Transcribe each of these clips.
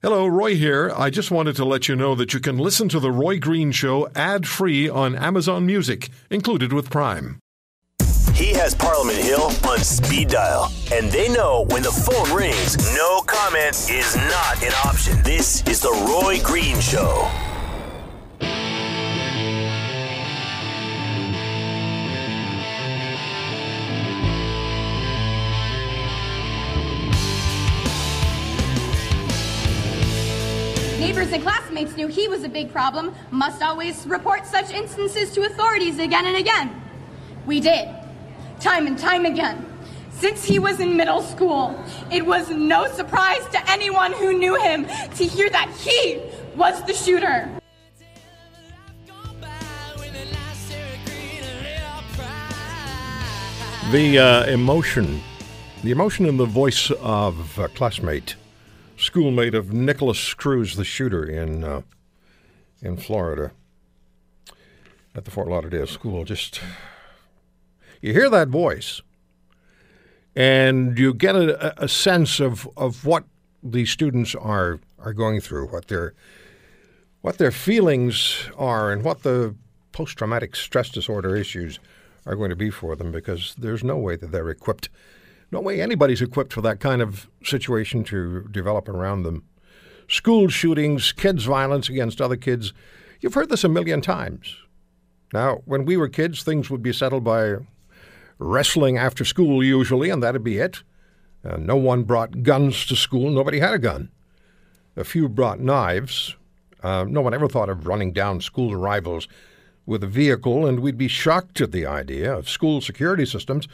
Hello, Roy here. I just wanted to let you know that you can listen to The Roy Green Show ad free on Amazon Music, included with Prime. He has Parliament Hill on speed dial, and they know when the phone rings, no comment is not an option. This is The Roy Green Show. And classmates knew he was a big problem, must always report such instances to authorities again and again. We did, time and time again. Since he was in middle school, it was no surprise to anyone who knew him to hear that he was the shooter. The uh, emotion, the emotion in the voice of a classmate schoolmate of Nikolas Cruz, the shooter in uh, in Florida, at the Fort Lauderdale school. Just you hear that voice, and you get a, a sense of, of what these students are are going through, what their what their feelings are, and what the post traumatic stress disorder issues are going to be for them. Because there's no way that they're equipped no way anybody's equipped for that kind of situation to develop around them. School shootings, kids' violence against other kids. You've heard this a million times. Now, when we were kids, things would be settled by wrestling after school, usually, and that'd be it. Uh, no one brought guns to school. Nobody had a gun. A few brought knives. Uh, no one ever thought of running down school rivals with a vehicle, and we'd be shocked at the idea of school security systems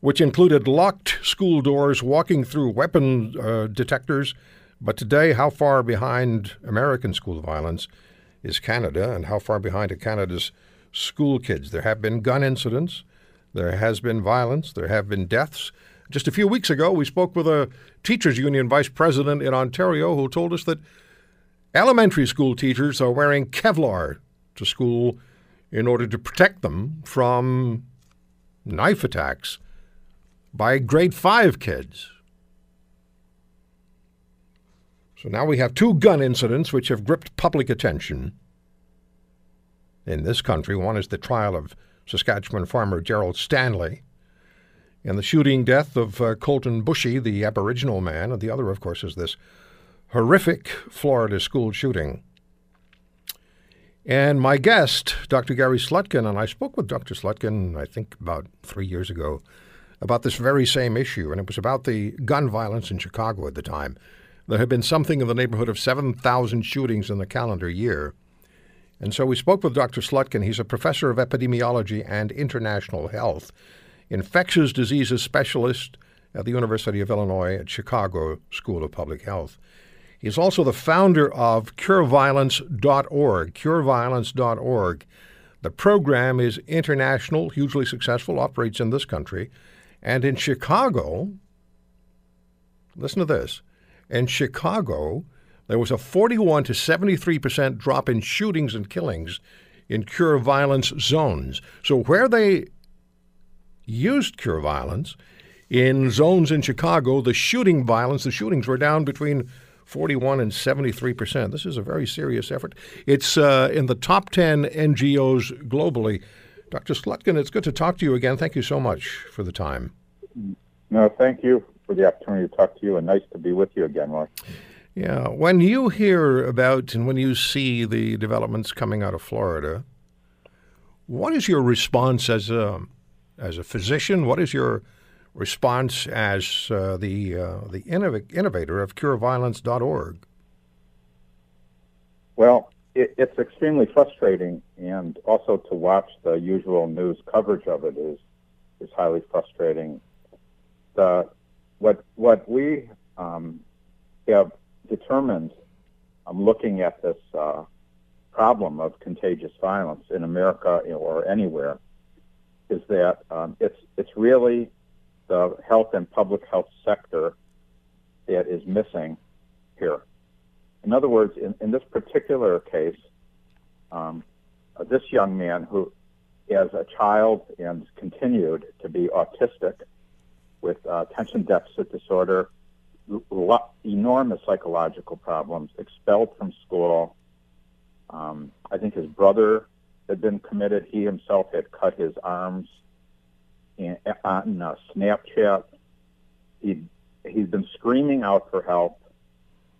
which included locked school doors, walking through weapon uh, detectors. But today, how far behind American school violence is Canada, and how far behind are Canada's school kids? There have been gun incidents, there has been violence, there have been deaths. Just a few weeks ago, we spoke with a teachers union vice president in Ontario who told us that elementary school teachers are wearing Kevlar to school in order to protect them from knife attacks by grade five kids. So now we have two gun incidents which have gripped public attention in this country. One is the trial of Saskatchewan farmer Gerald Stanley and the shooting death of uh, Colten Boushie, the Aboriginal man, and the other, of course, is this horrific Florida school shooting. And my guest, Dr. Gary Slutkin, and I spoke with Dr. Slutkin, I think, about three years ago about this very same issue, and it was about the gun violence in Chicago at the time. There had been something in the neighborhood of 7,000 shootings in the calendar year. And so we spoke with Dr. Slutkin. He's a professor of epidemiology and international health, infectious diseases specialist at the University of Illinois at Chicago School of Public Health. He's also the founder of cureviolence.org, cureviolence.org. The program is international, hugely successful, operates in this country, and in Chicago, listen to this in Chicago, there was a 41 to 73% drop in shootings and killings in cure violence zones. So, where they used cure violence, in zones in Chicago, the shooting violence, the shootings were down between 41 and 73 percent. This is a very serious effort. It's uh, in the top 10 NGOs globally Dr. Slutkin, it's good to talk to you again. Thank you so much for the time. No, thank you for the opportunity to talk to you, and nice to be with you again, Roy. Yeah, when you hear about and when you see the developments coming out of Florida, what is your response as a as a physician? What is your response as uh, the uh, the innov- innovator of CureViolence.org? Well, it, it's extremely frustrating, and also to watch the usual news coverage of it is is highly frustrating. The what what we um, have determined, um, looking at this uh, problem of contagious violence in America or anywhere, is that um, it's it's really the health and public health sector that is missing here. In other words, in, in this particular case, um, uh, this young man who, as a child and continued to be autistic with uh, attention deficit disorder, enormous psychological problems, expelled from school. Um, I think his brother had been committed. He himself had cut his arms in, on uh, Snapchat. He he's been screaming out for help.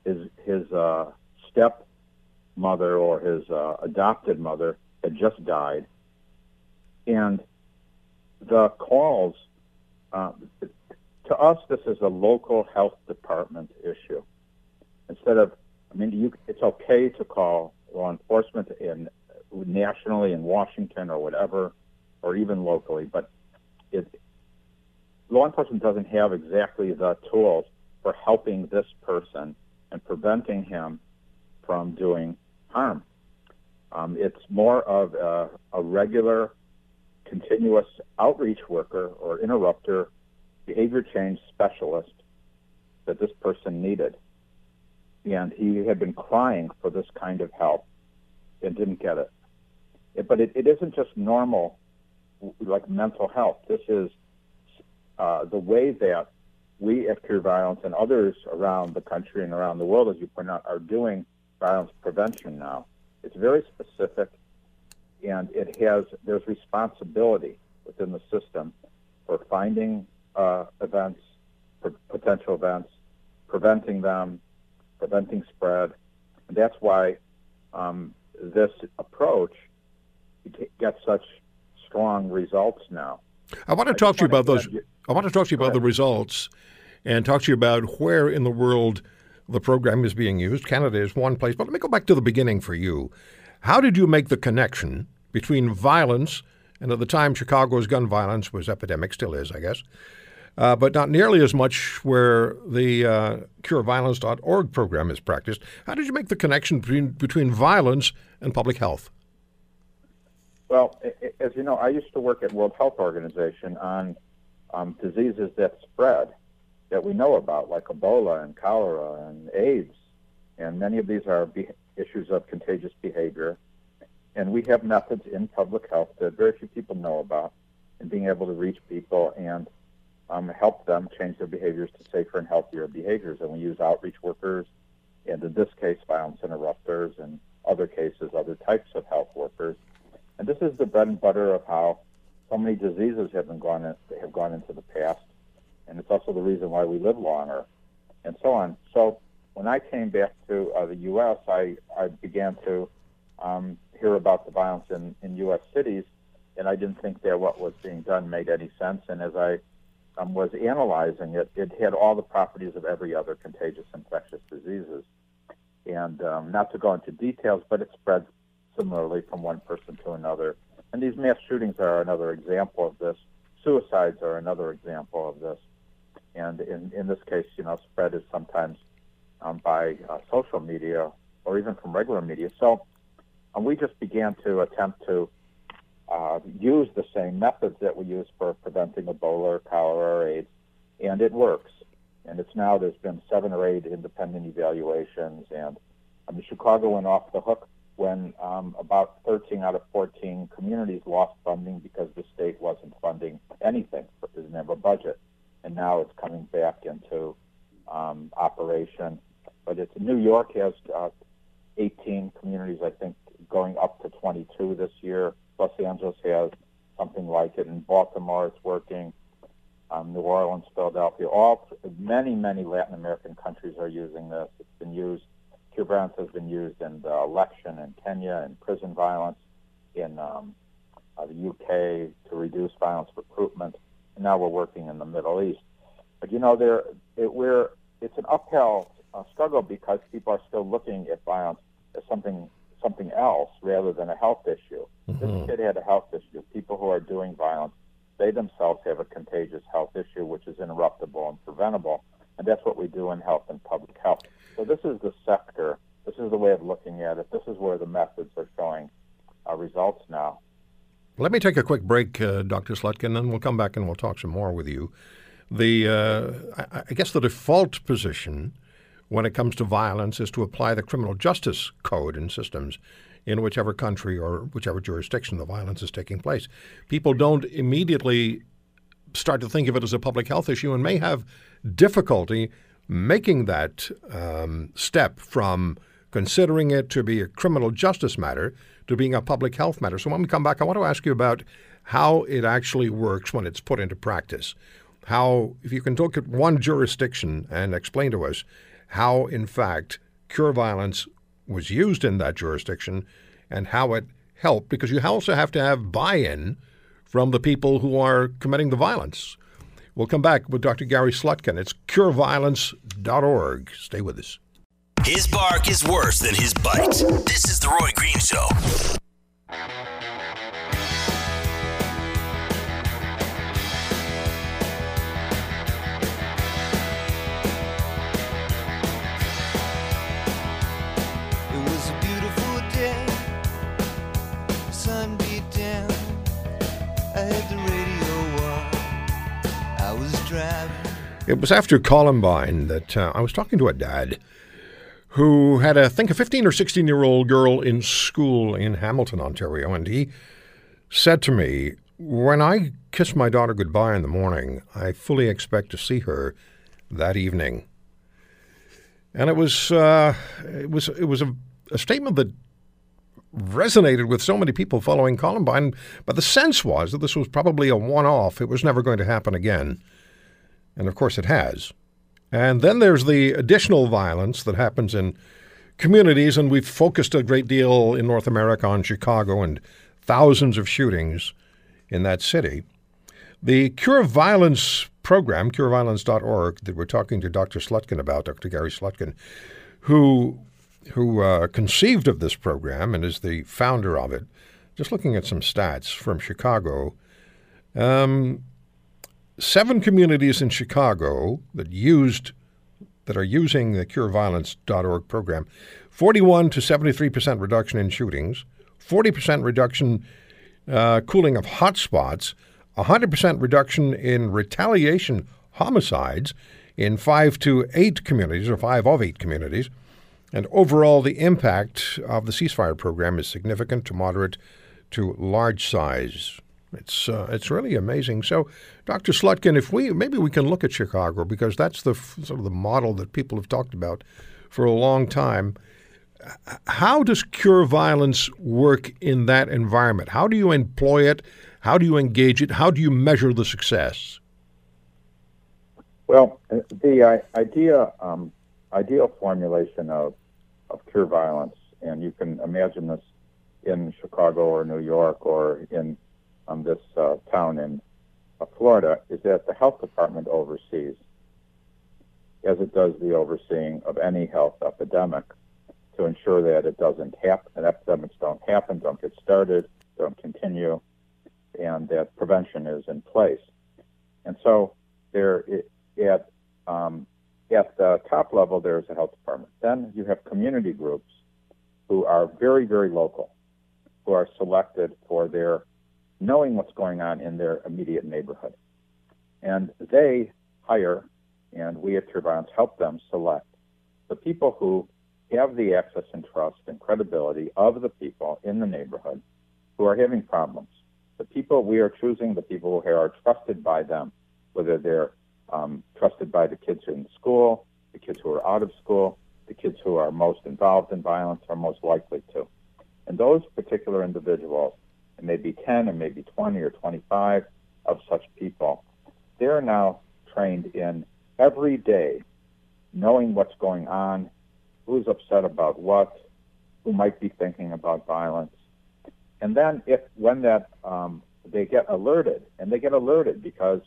His his uh, step mother or his uh, adopted mother had just died, and the calls. Uh, to us, this is a local health department issue. Instead of, I mean, you, it's okay to call law enforcement in nationally in Washington or whatever, or even locally, but it, law enforcement doesn't have exactly the tools for helping this person and preventing him from doing harm. Um, it's more of a, a regular, continuous outreach worker or interrupter behavior change specialist that this person needed. And he had been crying for this kind of help and didn't get it. it but it, it isn't just normal, like mental health. This is uh, the way that we at Cure Violence and others around the country and around the world, as you point out, are doing violence prevention now. It's very specific, and it has there's responsibility within the system for finding uh, events, potential events, preventing them, preventing spread. And that's why um, this approach gets such strong results now. I want to I talk to you about those. You, I want to talk to you about the results and talk to you about where in the world the program is being used. Canada is one place, but let me go back to the beginning for you. How did you make the connection between violence, and at the time Chicago's gun violence was epidemic, still is, I guess, uh, but not nearly as much where the uh, cureviolence.org program is practiced. How did you make the connection between, between violence and public health? Well, as you know, I used to work at World Health Organization on um, diseases that spread that we know about, like Ebola and cholera and AIDS, and many of these are be- issues of contagious behavior. And we have methods in public health that very few people know about, and being able to reach people and um, help them change their behaviors to safer and healthier behaviors. And we use outreach workers, and in this case, violence interrupters, and other cases, other types of health workers. And this is the bread and butter of how so many diseases have been gone in, have gone into the past, and it's also the reason why we live longer, and so on. So when I came back to uh, the U.S., I, I began to um, hear about the violence in, in U.S. cities, and I didn't think that what was being done made any sense. And as I um, was analyzing it, it had all the properties of every other contagious infectious diseases. And um, not to go into details, but it spreads similarly from one person to another. And these mass shootings are another example of this. Suicides are another example of this. And in, in this case, you know, spread is sometimes um, by uh, social media or even from regular media. So um, we just began to attempt to uh, use the same methods that we use for preventing Ebola or cholera or AIDS, and it works. And it's now there's been seven or eight independent evaluations, and mean Chicago went off the hook when um, about 13 out of 14 communities lost funding because the state wasn't funding anything, didn't have a budget, and now it's coming back into um, operation. But it's New York has uh, 18 communities, I think, going up to 22 this year. Los Angeles has something like it. In Baltimore, it's working. Um, New Orleans, Philadelphia, all many, many Latin American countries are using this. It's been used. Cure Violence has been used in the election in Kenya, in prison violence, in um, uh, the UK to reduce violence recruitment, and now we're working in the Middle East. But you know, there it, we're it's an uphill uh, struggle because people are still looking at violence as something something else rather than a health issue. Mm-hmm. This kid had a health issue. People who are doing violence, they themselves have a contagious health issue, which is interruptible and preventable. And that's what we do in health and public health. So this is the sector. This is the way of looking at it. This is where the methods are showing uh, results now. Let me take a quick break, uh, Dr. Slutkin, and then we'll come back and we'll talk some more with you. The uh, I, I guess the default position when it comes to violence is to apply the criminal justice code and systems in whichever country or whichever jurisdiction the violence is taking place. People don't immediately start to think of it as a public health issue and may have difficulty making that um, step from considering it to be a criminal justice matter to being a public health matter. So when we come back, I want to ask you about how it actually works when it's put into practice. How, if you can look at one jurisdiction and explain to us how, in fact, cure violence was used in that jurisdiction and how it helped, because you also have to have buy in from the people who are committing the violence. We'll come back with Dr. Gary Slutkin. It's cureviolence.org. Stay with us. His bark is worse than his bite. This is The Roy Green Show. It was after Columbine that uh, I was talking to a dad who had, a, I think, a 15 or 16 year old girl in school in Hamilton, Ontario. And he said to me, When I kiss my daughter goodbye in the morning, I fully expect to see her that evening. And it was, uh, it was, it was a, a statement that resonated with so many people following Columbine, but the sense was that this was probably a one off. It was never going to happen again. And of course, it has. And then there's the additional violence that happens in communities, and we've focused a great deal in North America on Chicago and thousands of shootings in that city. The Cure Violence program, cureviolence.org, that we're talking to Dr. Slutkin about, Dr. Gary Slutkin, who who uh, conceived of this program and is the founder of it. Just looking at some stats from Chicago, um, seven communities in Chicago that used that are using the cureviolence.org program. 41 to 73 percent reduction in shootings 40 percent reduction uh, cooling of hotspots 100 percent reduction in retaliation homicides in five to eight communities or five of eight communities. And overall the impact of the ceasefire program is significant to moderate to large size it's uh, it's really amazing. So, Dr. Slutkin, if we maybe we can look at Chicago because that's the sort of the model that people have talked about for a long time. How does cure violence work in that environment? How do you employ it? How do you engage it? How do you measure the success? Well, uh, the uh, idea, um, ideal formulation of, of cure violence, and you can imagine this in Chicago or New York or in this uh, town in uh, Florida, is that the health department oversees, as it does the overseeing of any health epidemic, to ensure that it doesn't happen, that epidemics don't happen, don't get started, don't continue, and that prevention is in place. And so there, at um, at the top level, there's a health department. Then you have community groups who are very, very local, who are selected for their knowing what's going on in their immediate neighborhood. And they hire, and we at Violence help them select the people who have the access and trust and credibility of the people in the neighborhood who are having problems. The people we are choosing, the people who are trusted by them, whether they're um, trusted by the kids in school, the kids who are out of school, the kids who are most involved in violence are most likely to. And those particular individuals, it may be 10 or maybe 20 or 25 of such people, they're now trained in every day knowing what's going on, who's upset about what, who might be thinking about violence. And then if when that um, they get alerted, and they get alerted because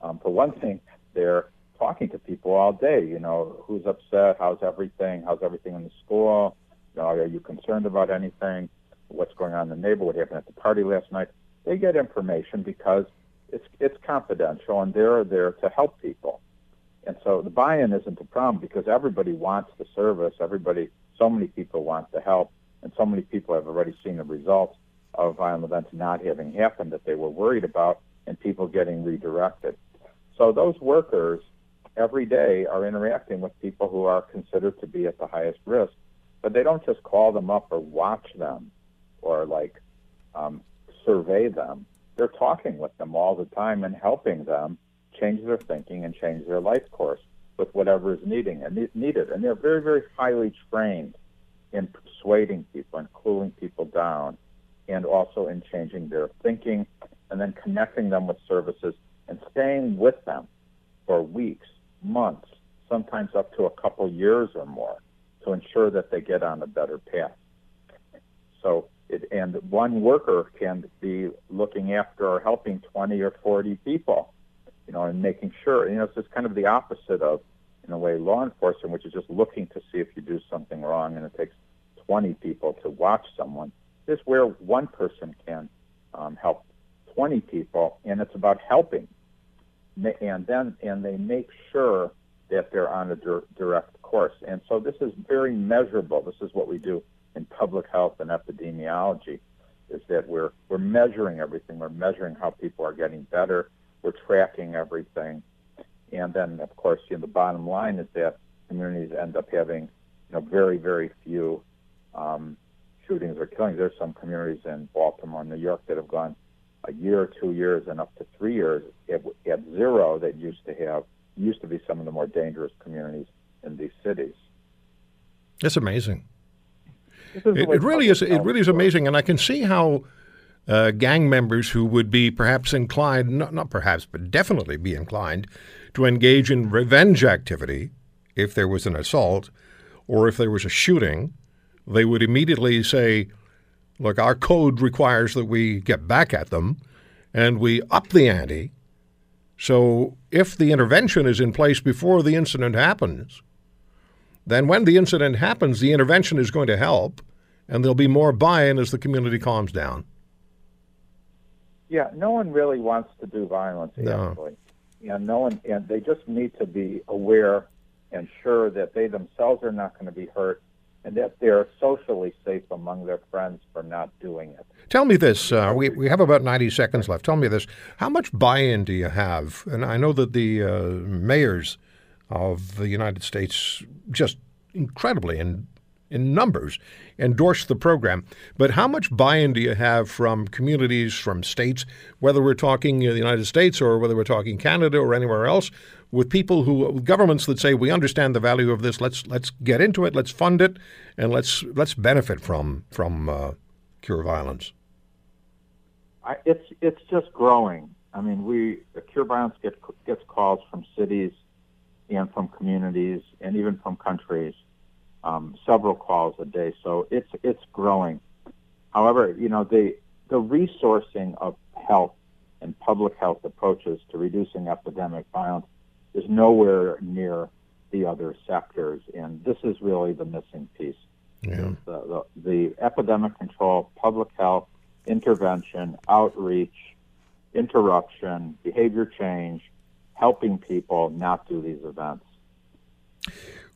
um, for one thing, they're talking to people all day. You know, who's upset? How's everything? How's everything in the school? You know, are you concerned about anything? What's going on in the neighborhood? What happened at the party last night? They get information because it's it's confidential, and they're there to help people. And so the buy-in isn't a problem because everybody wants the service. Everybody, so many people want the help, and so many people have already seen the results of violent events not having happened that they were worried about, and people getting redirected. So those workers every day are interacting with people who are considered to be at the highest risk, but they don't just call them up or watch them or like um, survey them. They're talking with them all the time and helping them change their thinking and change their life course. with whatever is needing and needed. And they're very, very highly trained in persuading people and cooling people down and also in changing their thinking and then connecting them with services and staying with them for weeks, months, sometimes up to a couple years or more to ensure that they get on a better path. So, it, and one worker can be looking after or helping 20 or 40 people, you know, and making sure, you know, it's just kind of the opposite of, in a way, law enforcement, which is just looking to see if you do something wrong and it takes 20 people to watch someone. This is where one person can um, help 20 people, and it's about helping. And then, and they make sure that they're on a dir- direct course. And so this is very measurable. This is what we do in public health and epidemiology, is that we're we're measuring everything. We're measuring how people are getting better. We're tracking everything, and then of course, you know, the bottom line is that communities end up having, you know, very very few um, shootings or killings. There's some communities in Baltimore, and New York, that have gone a year, two years, and up to three years at, at zero. That used to have used to be some of the more dangerous communities in these cities. It's amazing. It, it, really is. It really is amazing, and I can see how uh, gang members who would be perhaps inclined, not, not perhaps, but definitely be inclined to engage in revenge activity if there was an assault or if there was a shooting, they would immediately say, "Look, our code requires that we get back at them, and we up the ante." So if the intervention is in place before the incident happens, then when the incident happens, the intervention is going to help, and there'll be more buy-in as the community calms down. Yeah, no one really wants to do violence, no. actually. And no one, and they just need to be aware and sure that they themselves are not going to be hurt and that they're socially safe among their friends for not doing it. Tell me this. Uh, we, we have about 90 seconds left. Tell me this. How much buy in do you have? And I know that the uh, mayors of the United States just incredibly in, in numbers endorse the program. But how much buy in do you have from communities, from states, whether we're talking the United States or whether we're talking Canada or anywhere else, with people who with governments that say we understand the value of this. Let's let's get into it. Let's fund it, and let's let's benefit from from uh, cure violence. I, it's it's just growing. I mean, we cure violence gets gets calls from cities and from communities and even from countries. Um, several calls a day, so it's it's growing. However, you know the the resourcing of health and public health approaches to reducing epidemic violence is nowhere near the other sectors, and this is really the missing piece. Yeah. The, the, the epidemic control, public health, intervention, outreach, interruption, behavior change, helping people not do these events.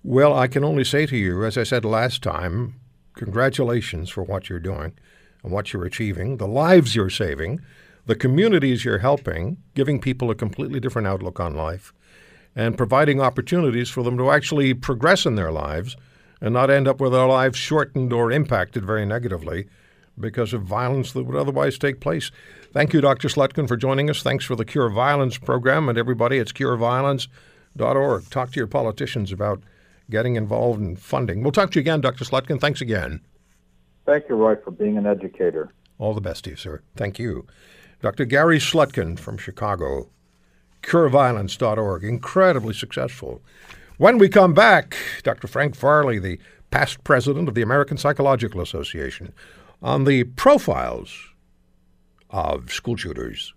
Well, I can only say to you, as I said last time, congratulations for what you're doing and what you're achieving, the lives you're saving, the communities you're helping, giving people a completely different outlook on life and providing opportunities for them to actually progress in their lives and not end up with their lives shortened or impacted very negatively because of violence that would otherwise take place. Thank you, Dr. Slutkin, for joining us. Thanks for the Cure Violence program. And everybody, it's cureviolence.org. Talk to your politicians about getting involved in funding. We'll talk to you again, Dr. Slutkin. Thanks again. Thank you, Roy, for being an educator. All the best to you, sir. Thank you. Dr. Gary Slutkin from Chicago cureviolence.org. Incredibly successful. When we come back, Dr. Frank Farley, the past president of the American Psychological Association, on the profiles of school shooters.